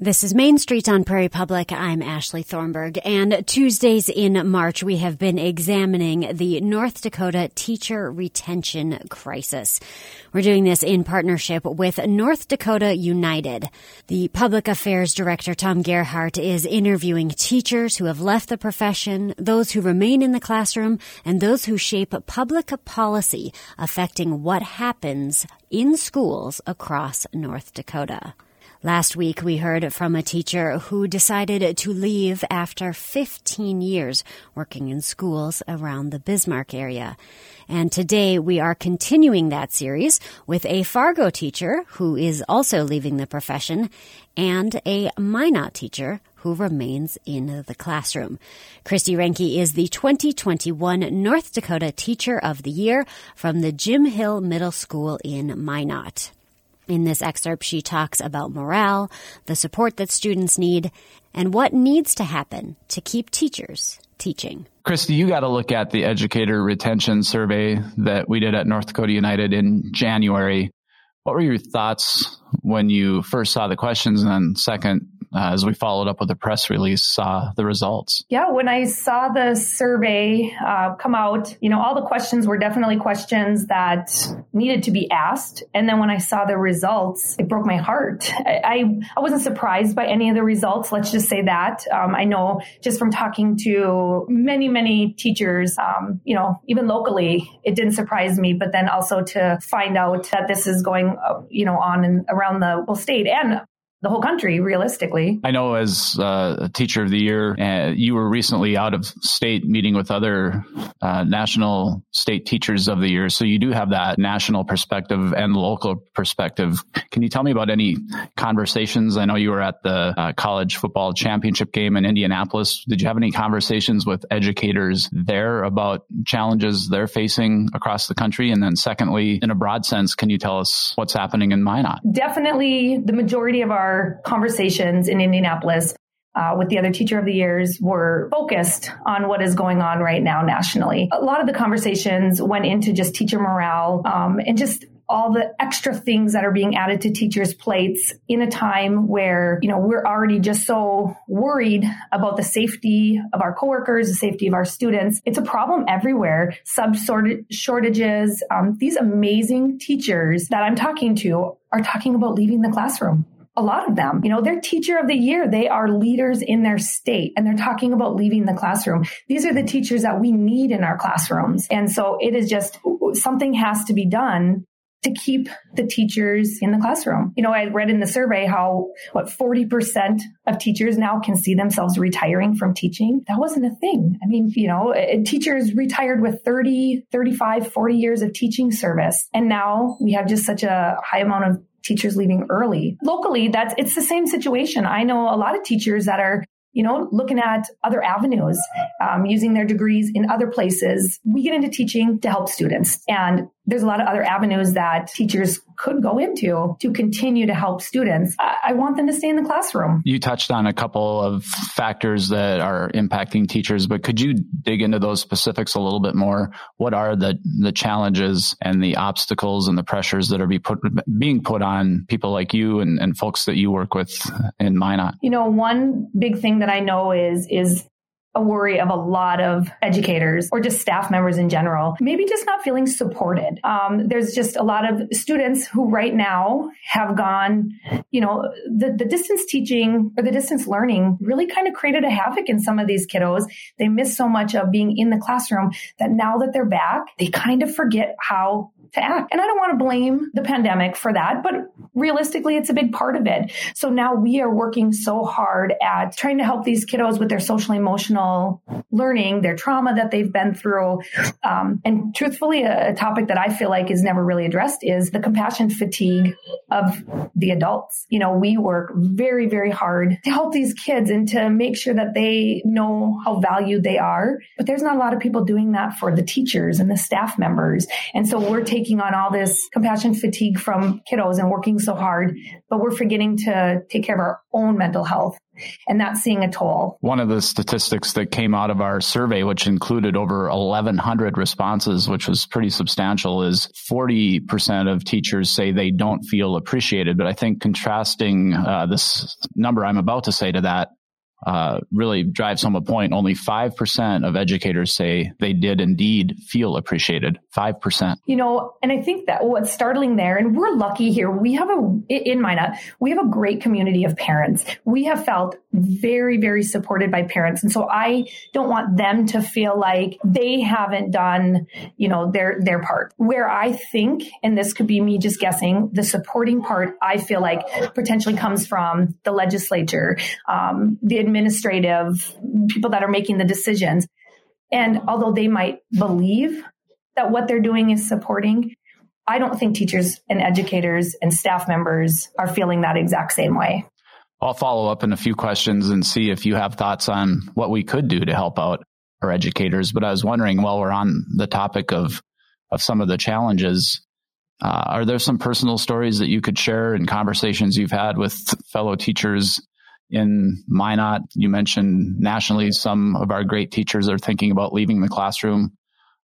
This is Main Street on Prairie Public. I'm Ashley Thornburg. And Tuesdays in March, we have been examining the North Dakota teacher retention crisis. We're doing this in partnership with North Dakota United. The Public Affairs Director, Tom Gerhardt, is interviewing teachers who have left the profession, those who remain in the classroom, and those who shape public policy affecting what happens in schools across North Dakota. Last week, we heard from a teacher who decided to leave after 15 years working in schools around the Bismarck area. And today we are continuing that series with a Fargo teacher who is also leaving the profession and a Minot teacher who remains in the classroom. Kristi Reinke is the 2021 North Dakota Teacher of the Year from the Jim Hill Middle School in Minot. In this excerpt, she talks about morale, the support that students need, and what needs to happen to keep teachers teaching. Kristi, you got to look at the educator retention survey that we did at North Dakota United in January. What were your thoughts when you first saw the questions and then second uh, as we followed up with a press release, saw the results? Yeah, when I saw the survey uh, come out, you know, all the questions were definitely questions that needed to be asked. And then when I saw the results, it broke my heart. I, I wasn't surprised by any of the results. Let's just say that. Um, I know just from talking to many, many teachers, um, you know, even locally, it didn't surprise me. But then also to find out that this is going, uh, you know, on and around the state and the whole country, realistically. I know as uh, a teacher of the year, uh, you were recently out of state meeting with other uh, national state teachers of the year. So you do have that national perspective and local perspective. Can you tell me about any conversations? I know you were at the uh, college football championship game in Indianapolis. Did you have any conversations with educators there about challenges they're facing across the country? And then secondly, in a broad sense, can you tell us what's happening in Minot? Definitely the majority of our our conversations in Indianapolis uh, with the other teacher of the years were focused on what is going on right now nationally. A lot of the conversations went into just teacher morale um, and just all the extra things that are being added to teachers' plates in a time where, you know, we're already just so worried about the safety of our coworkers, the safety of our students. It's a problem everywhere. Sub shortages. Um, these amazing teachers that I'm talking to are talking about leaving the classroom a lot of them, you know, they're teacher of the year. They are leaders in their state and they're talking about leaving the classroom. These are the teachers that we need in our classrooms. And so it is just something has to be done to keep the teachers in the classroom. You know, I read in the survey how what 40% of teachers now can see themselves retiring from teaching. That wasn't a thing. I mean, you know, teachers retired with 30, 35, 40 years of teaching service. And now we have just such a high amount of teachers leaving early. Locally, that's it's the same situation. I know a lot of teachers that are you know, looking at other avenues, um, using their degrees in other places. We get into teaching to help students. And there's a lot of other avenues that teachers could go into to continue to help students. I, want them to stay in the classroom. You touched on a couple of factors that are impacting teachers, but could you dig into those specifics a little bit more? What are the, the challenges and the obstacles and the pressures that are be put, being put on people like you and, and folks that you work with in Minot? You know, one big thing that I know is, is a worry of a lot of educators or just staff members in general, maybe just not feeling supported. Um, there's just a lot of students who right now have gone, you know, the, the distance teaching or the distance learning really kind of created a havoc in some of these kiddos. They miss so much of being in the classroom that now that they're back, they kind of forget how to act. And I don't want to blame the pandemic for that, but realistically, it's a big part of it. So now we are working so hard at trying to help these kiddos with their social emotional learning, their trauma that they've been through. Um, and truthfully, a, a topic that I feel like is never really addressed is the compassion fatigue of the adults. You know, we work very, very hard to help these kids and to make sure that they know how valued they are. But there's not a lot of people doing that for the teachers and the staff members. And so we're taking taking on all this compassion fatigue from kiddos and working so hard, but we're forgetting to take care of our own mental health and that's seeing a toll. One of the statistics that came out of our survey, which included over 1,100 responses, which was pretty substantial, is 40% of teachers say they don't feel appreciated. But I think contrasting uh, this number I'm about to say to that, uh, really drives home a point. Only 5% of educators say they did indeed feel appreciated. 5%. You know, and I think that what's startling there, and we're lucky here, we have a, in Minot, we have a great community of parents. We have felt very, very supported by parents. And so I don't want them to feel like they haven't done, you know, their, their part. Where I think, and this could be me just guessing, the supporting part I feel like potentially comes from the legislature, um, the administrative people that are making the decisions. And although they might believe that what they're doing is supporting, I don't think teachers and educators and staff members are feeling that exact same way. I'll follow up in a few questions and see if you have thoughts on what we could do to help out our educators. But I was wondering while we're on the topic of, of some of the challenges, uh, are there some personal stories that you could share and conversations you've had with fellow teachers in Minot. You mentioned nationally, some of our great teachers are thinking about leaving the classroom.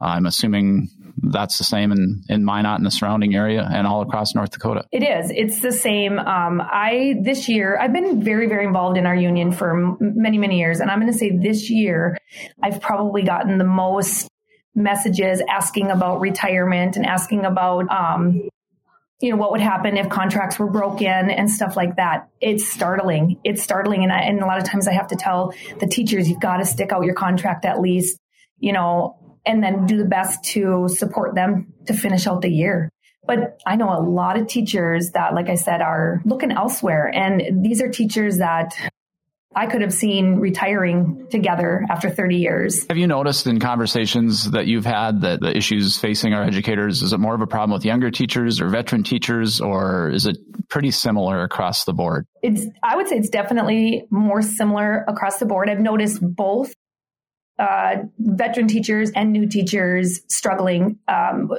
I'm assuming that's the same in, in Minot and the surrounding area and all across North Dakota. It is. It's the same. Um, I, this year, I've been very, very involved in our union for m- many, many years. And I'm going to say this year, I've probably gotten the most messages asking about retirement and asking about um, you know, what would happen if contracts were broken and stuff like that. It's startling. It's startling. And, I, and a lot of times I have to tell the teachers, you've got to stick out your contract at least, you know, and then do the best to support them to finish out the year. But I know a lot of teachers that, like I said, are looking elsewhere. And these are teachers that I could have seen retiring together after 30 years. Have you noticed in conversations that you've had that the issues facing our educators, is it more of a problem with younger teachers or veteran teachers, or is it pretty similar across the board? It's, I would say it's definitely more similar across the board. I've noticed both uh, veteran teachers and new teachers struggling. Um,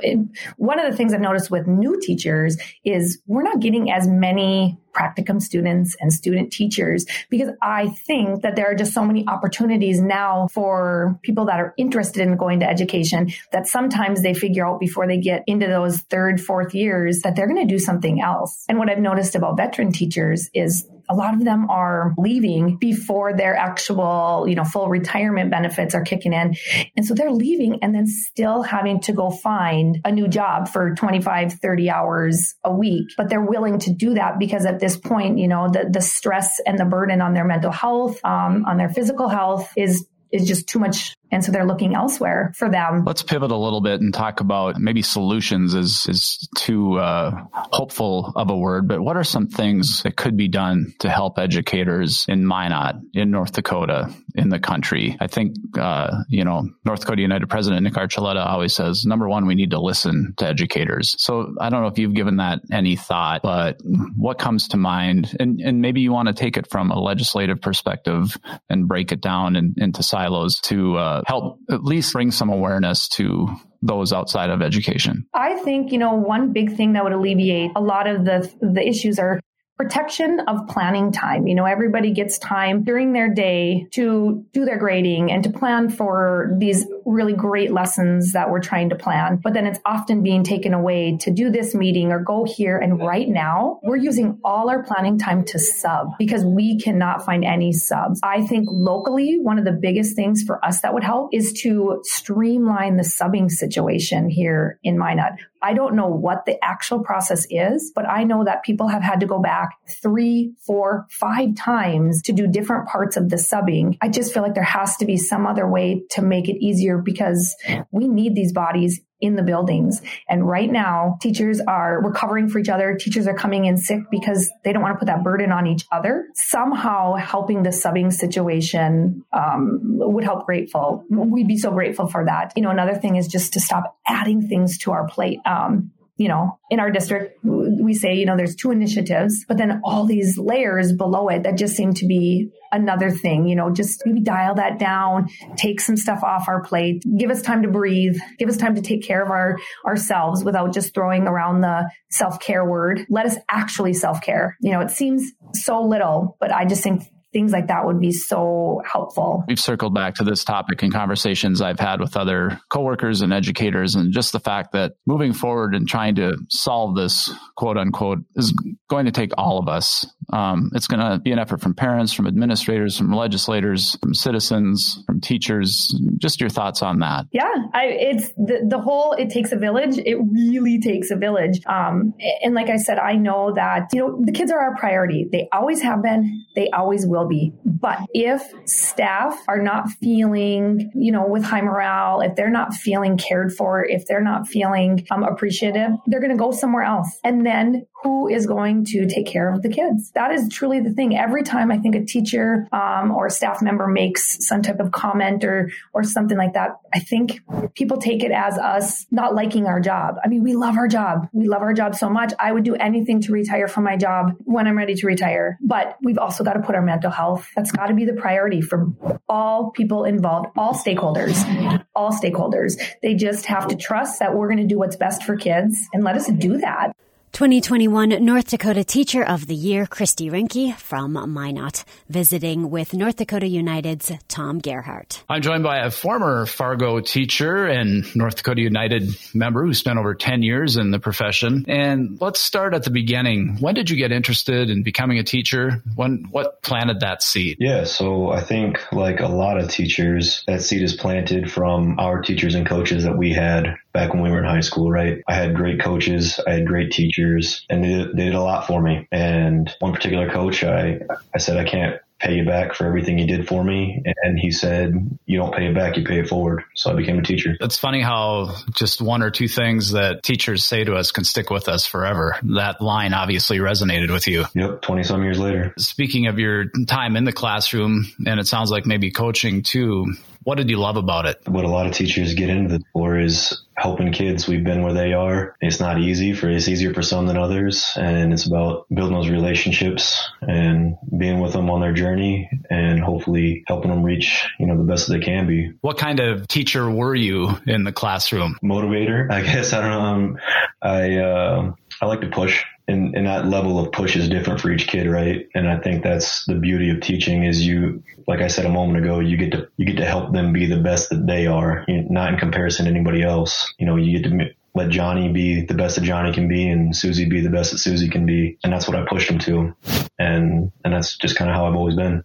one of the things I've noticed with new teachers is we're not getting as many practicum students and student teachers because I think that there are just so many opportunities now for people that are interested in going to education that sometimes they figure out before they get into those third, fourth years that they're going to do something else. And what I've noticed about veteran teachers is a lot of them are leaving before their actual, you know, full retirement benefits are kicking in. And so they're leaving and then still having to go find a new job for 25, 30 hours a week. But they're willing to do that because at this point, you know, the, the stress and the burden on their mental health, um, on their physical health is is just too much and so they're looking elsewhere for them. Let's pivot a little bit and talk about maybe solutions is, is too uh, hopeful of a word, but what are some things that could be done to help educators in Minot, in North Dakota, in the country? I think, uh, you know, North Dakota United President Nick Archuleta always says, number one, we need to listen to educators. So I don't know if you've given that any thought, but what comes to mind? And, and maybe you want to take it from a legislative perspective and break it down in, into silos to help at least bring some awareness to those outside of education? I think, you know, one big thing that would alleviate a lot of the the issues are protection of planning time. You know, everybody gets time during their day to do their grading and to plan for these really great lessons that we're trying to plan. But then it's often being taken away to do this meeting or go here. And right now we're using all our planning time to sub because we cannot find any subs. I think locally, one of the biggest things for us that would help is to streamline the subbing situation here in Minot. I don't know what the actual process is, but I know that people have had to go back three, four, five times to do different parts of the subbing. I just feel like there has to be some other way to make it easier because we need these bodies in the buildings. And right now, teachers are recovering for each other. Teachers are coming in sick because they don't want to put that burden on each other. Somehow helping the subbing situation um, would help grateful. We'd be so grateful for that. You know, another thing is just to stop adding things to our plate. Um, you know, in our district, we say, you know, there's two initiatives, but then all these layers below it that just seem to be another thing, you know, just maybe dial that down, take some stuff off our plate, give us time to breathe, give us time to take care of our ourselves without just throwing around the self-care word. Let us actually self-care. You know, it seems so little, but I just think things like that would be so helpful. We've circled back to this topic in conversations I've had with other coworkers and educators, and just the fact that moving forward and trying to solve this quote unquote is going to take all of us. Um, it's going to be an effort from parents, from administrators, from legislators, from citizens, from teachers. Just your thoughts on that? Yeah, I, it's the, the whole. It takes a village. It really takes a village. Um, and like I said, I know that you know the kids are our priority. They always have been. They always will will be. But if staff are not feeling, you know, with high morale, if they're not feeling cared for, if they're not feeling um, appreciative, they're going to go somewhere else. And then who is going to take care of the kids? That is truly the thing. Every time I think a teacher um, or a staff member makes some type of comment or or something like that, I think people take it as us not liking our job. I mean, we love our job. We love our job so much. I would do anything to retire from my job when I'm ready to retire. But we've also got to put our mental health. That's got to be the priority for all people involved, all stakeholders, all stakeholders. They just have to trust that we're going to do what's best for kids and let us do that. 2021 North Dakota Teacher of the Year, Kristi Reinke from Minot, visiting with North Dakota United's Tom Gerhardt. I'm joined by a former Fargo teacher and North Dakota United member who spent over 10 years in the profession. And let's start at the beginning. When did you get interested in becoming a teacher? When, what planted that seed? Yeah, so I think like a lot of teachers, that seed is planted from our teachers and coaches that we had back when we were in high school, right? I had great coaches, I had great teachers, and they, they did a lot for me. And one particular coach, I, I said, I can't pay you back for everything you did for me. And he said, you don't pay it back, you pay it forward. So I became a teacher. It's funny how just one or two things that teachers say to us can stick with us forever. That line obviously resonated with you. Yep. 20 some years later. Speaking of your time in the classroom, and it sounds like maybe coaching too, what did you love about it? What a lot of teachers get into the for is helping kids. We've been where they are. It's not easy for it's easier for some than others, and it's about building those relationships and being with them on their journey, and hopefully helping them reach you know the best that they can be. What kind of teacher were you in the classroom? Motivator, I guess. I don't know. Um, I uh, I like to push and, and that level of push is different for each kid, right? And I think that's the beauty of teaching is you, like I said a moment ago, you get to you get to help them be the best that they are, not in comparison to anybody else. You know, you get to let Johnny be the best that Johnny can be and Susie be the best that Susie can be. And that's what I pushed him to. And, and that's just kind of how I've always been.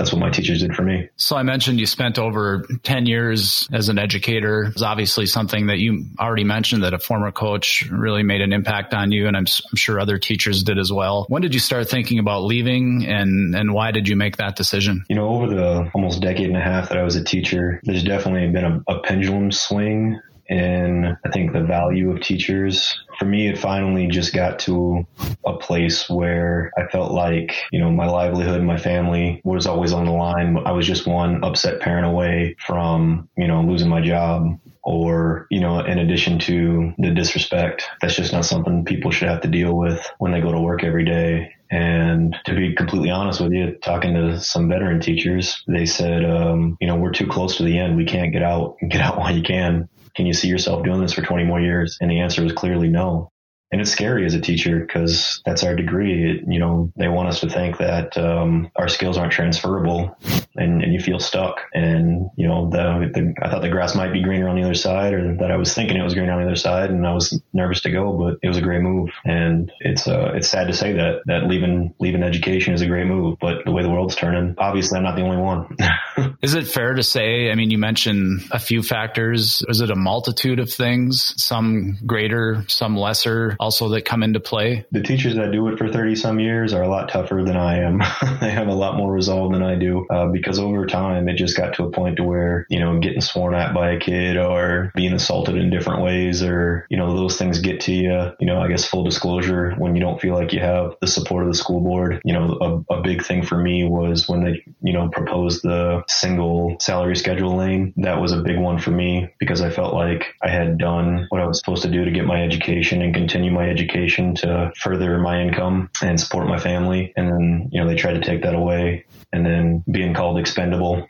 That's what my teachers did for me. So I mentioned you spent over 10 years as an educator. It's obviously something that you already mentioned that a former coach really made an impact on you. And I'm, I'm sure other teachers did as well. When did you start thinking about leaving and, and why did you make that decision? You know, over the almost decade and a half that I was a teacher, there's definitely been a, a pendulum swing in I think the value of teachers. For me, it finally just got to a place where I felt like, you know, my livelihood, my family was always on the line. I was just one upset parent away from, you know, losing my job or, you know, in addition to the disrespect, that's just not something people should have to deal with when they go to work every day. And to be completely honest with you, talking to some veteran teachers, they said, um, you know, we're too close to the end. We can't get out. Get out while you can can you see yourself doing this for 20 more years? And the answer was clearly no and it's scary as a teacher because that's our degree. It, you know, they want us to think that um, our skills aren't transferable, and, and you feel stuck. And you know, the, the, I thought the grass might be greener on the other side, or that I was thinking it was greener on the other side, and I was nervous to go, but it was a great move. And it's uh, it's sad to say that that leaving leaving education is a great move, but the way the world's turning, obviously, I'm not the only one. is it fair to say? I mean, you mentioned a few factors. Is it a multitude of things? Some greater, some lesser also that come into play? The teachers that do it for 30 some years are a lot tougher than I am. they have a lot more resolve than I do uh, because over time it just got to a point to where you know getting sworn at by a kid or being assaulted in different ways or you know those things get to you. You know, I guess full disclosure when you don't feel like you have the support of the school board. You know, a, a big thing for me was when they you know proposed the single salary schedule lane. That was a big one for me because I felt like I had done what I was supposed to do to get my education and continue my education to further my income and support my family. And then, you know, they tried to take that away and then being called expendable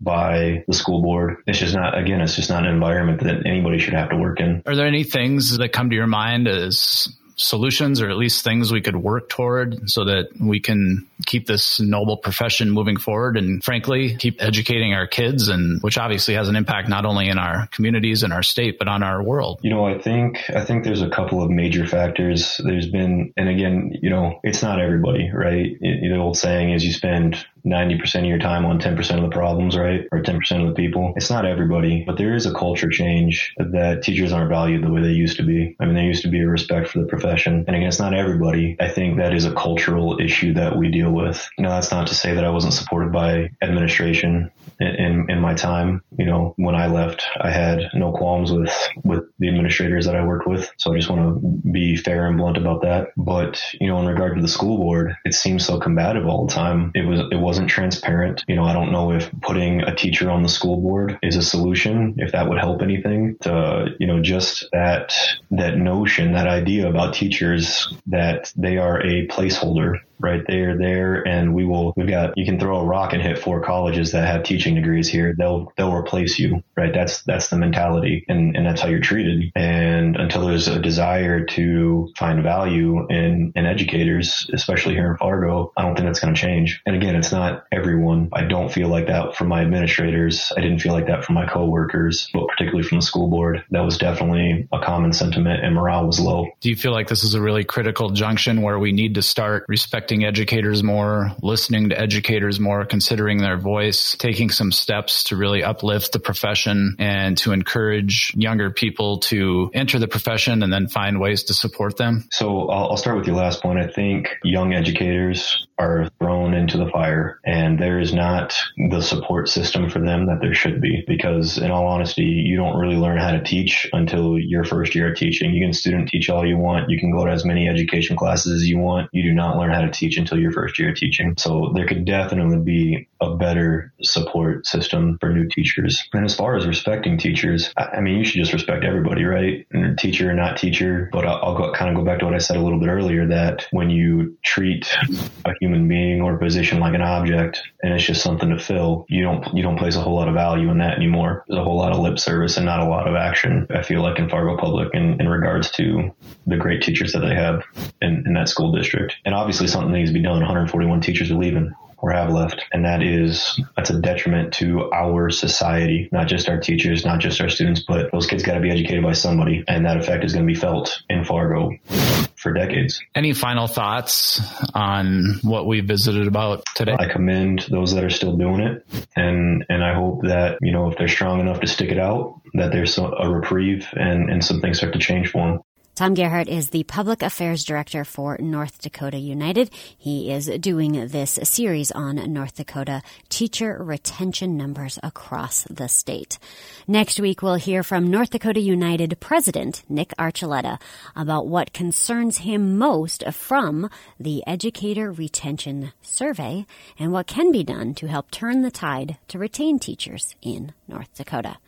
by the school board. It's just not, again, it's just not an environment that anybody should have to work in. Are there any things that come to your mind as solutions or at least things we could work toward so that we can keep this noble profession moving forward and frankly keep educating our kids and which obviously has an impact not only in our communities and our state but on our world. You know i think i think there's a couple of major factors. There's been and again you know it's not everybody right? The old saying is you spend 90% of your time on 10% of the problems, right? Or 10% of the people. It's not everybody, but there is a culture change that teachers aren't valued the way they used to be. I mean, there used to be a respect for the profession. And again, it's not everybody. I think that is a cultural issue that we deal with. Now, that's not to say that I wasn't supported by administration in, in my time. You know, when I left, I had no qualms with, with the administrators that I worked with. So I just want to be fair and blunt about that. But, you know, in regard to the school board, it seems so combative all the time. It was, it wasn't transparent. You know, I don't know if putting a teacher on the school board is a solution, if that would help anything to, you know, just that, that notion, that idea about teachers that they are a placeholder right? there, there and we will, we've got, you can throw a rock and hit four colleges that have teaching degrees here. They'll, they'll replace you, right? That's, that's the mentality and, and that's how you're treated. And until there's a desire to find value in, in educators, especially here in Fargo, I don't think that's going to change. And again, it's not everyone. I don't feel like that from my administrators. I didn't feel like that from my coworkers, but particularly from the school board. That was definitely a common sentiment and morale was low. Do you feel like this is a really critical junction where we need to start respecting respecting educators more, listening to educators more, considering their voice, taking some steps to really uplift the profession and to encourage younger people to enter the profession and then find ways to support them? So I'll, I'll start with your last point. I think young educators are thrown into the fire and there is not the support system for them that there should be because in all honesty, you don't really learn how to teach until your first year of teaching. You can student teach all you want. You can go to as many education classes as you want. You do not learn how to teach until your first year of teaching. So there could definitely be a better support system for new teachers. And as far as respecting teachers, I mean, you should just respect everybody, right? Teacher or not teacher. But I'll, go, kind of go back to what I said a little bit earlier that when you treat a human being or a position like an object and it's just something to fill, you don't, you don't place a whole lot of value in that anymore. There's a whole lot of lip service and not a lot of action. I feel like in Fargo Public in, in regards to the great teachers that they have in, in that school district. And obviously something needs to be done. 141 teachers are leaving or have left. And that is, that's a detriment to our society, not just our teachers, not just our students, but those kids got to be educated by somebody. And that effect is going to be felt in Fargo for decades. Any final thoughts on what we visited about today? I commend those that are still doing it. And, and I hope that, you know, if they're strong enough to stick it out, that there's a reprieve and, and some things start to change for them. Tom Gerhardt is the Public Affairs Director for North Dakota United. He is doing this series on North Dakota teacher retention numbers across the state. Next week, we'll hear from North Dakota United President Nick Archuleta about what concerns him most from the Educator Retention Survey and what can be done to help turn the tide to retain teachers in North Dakota.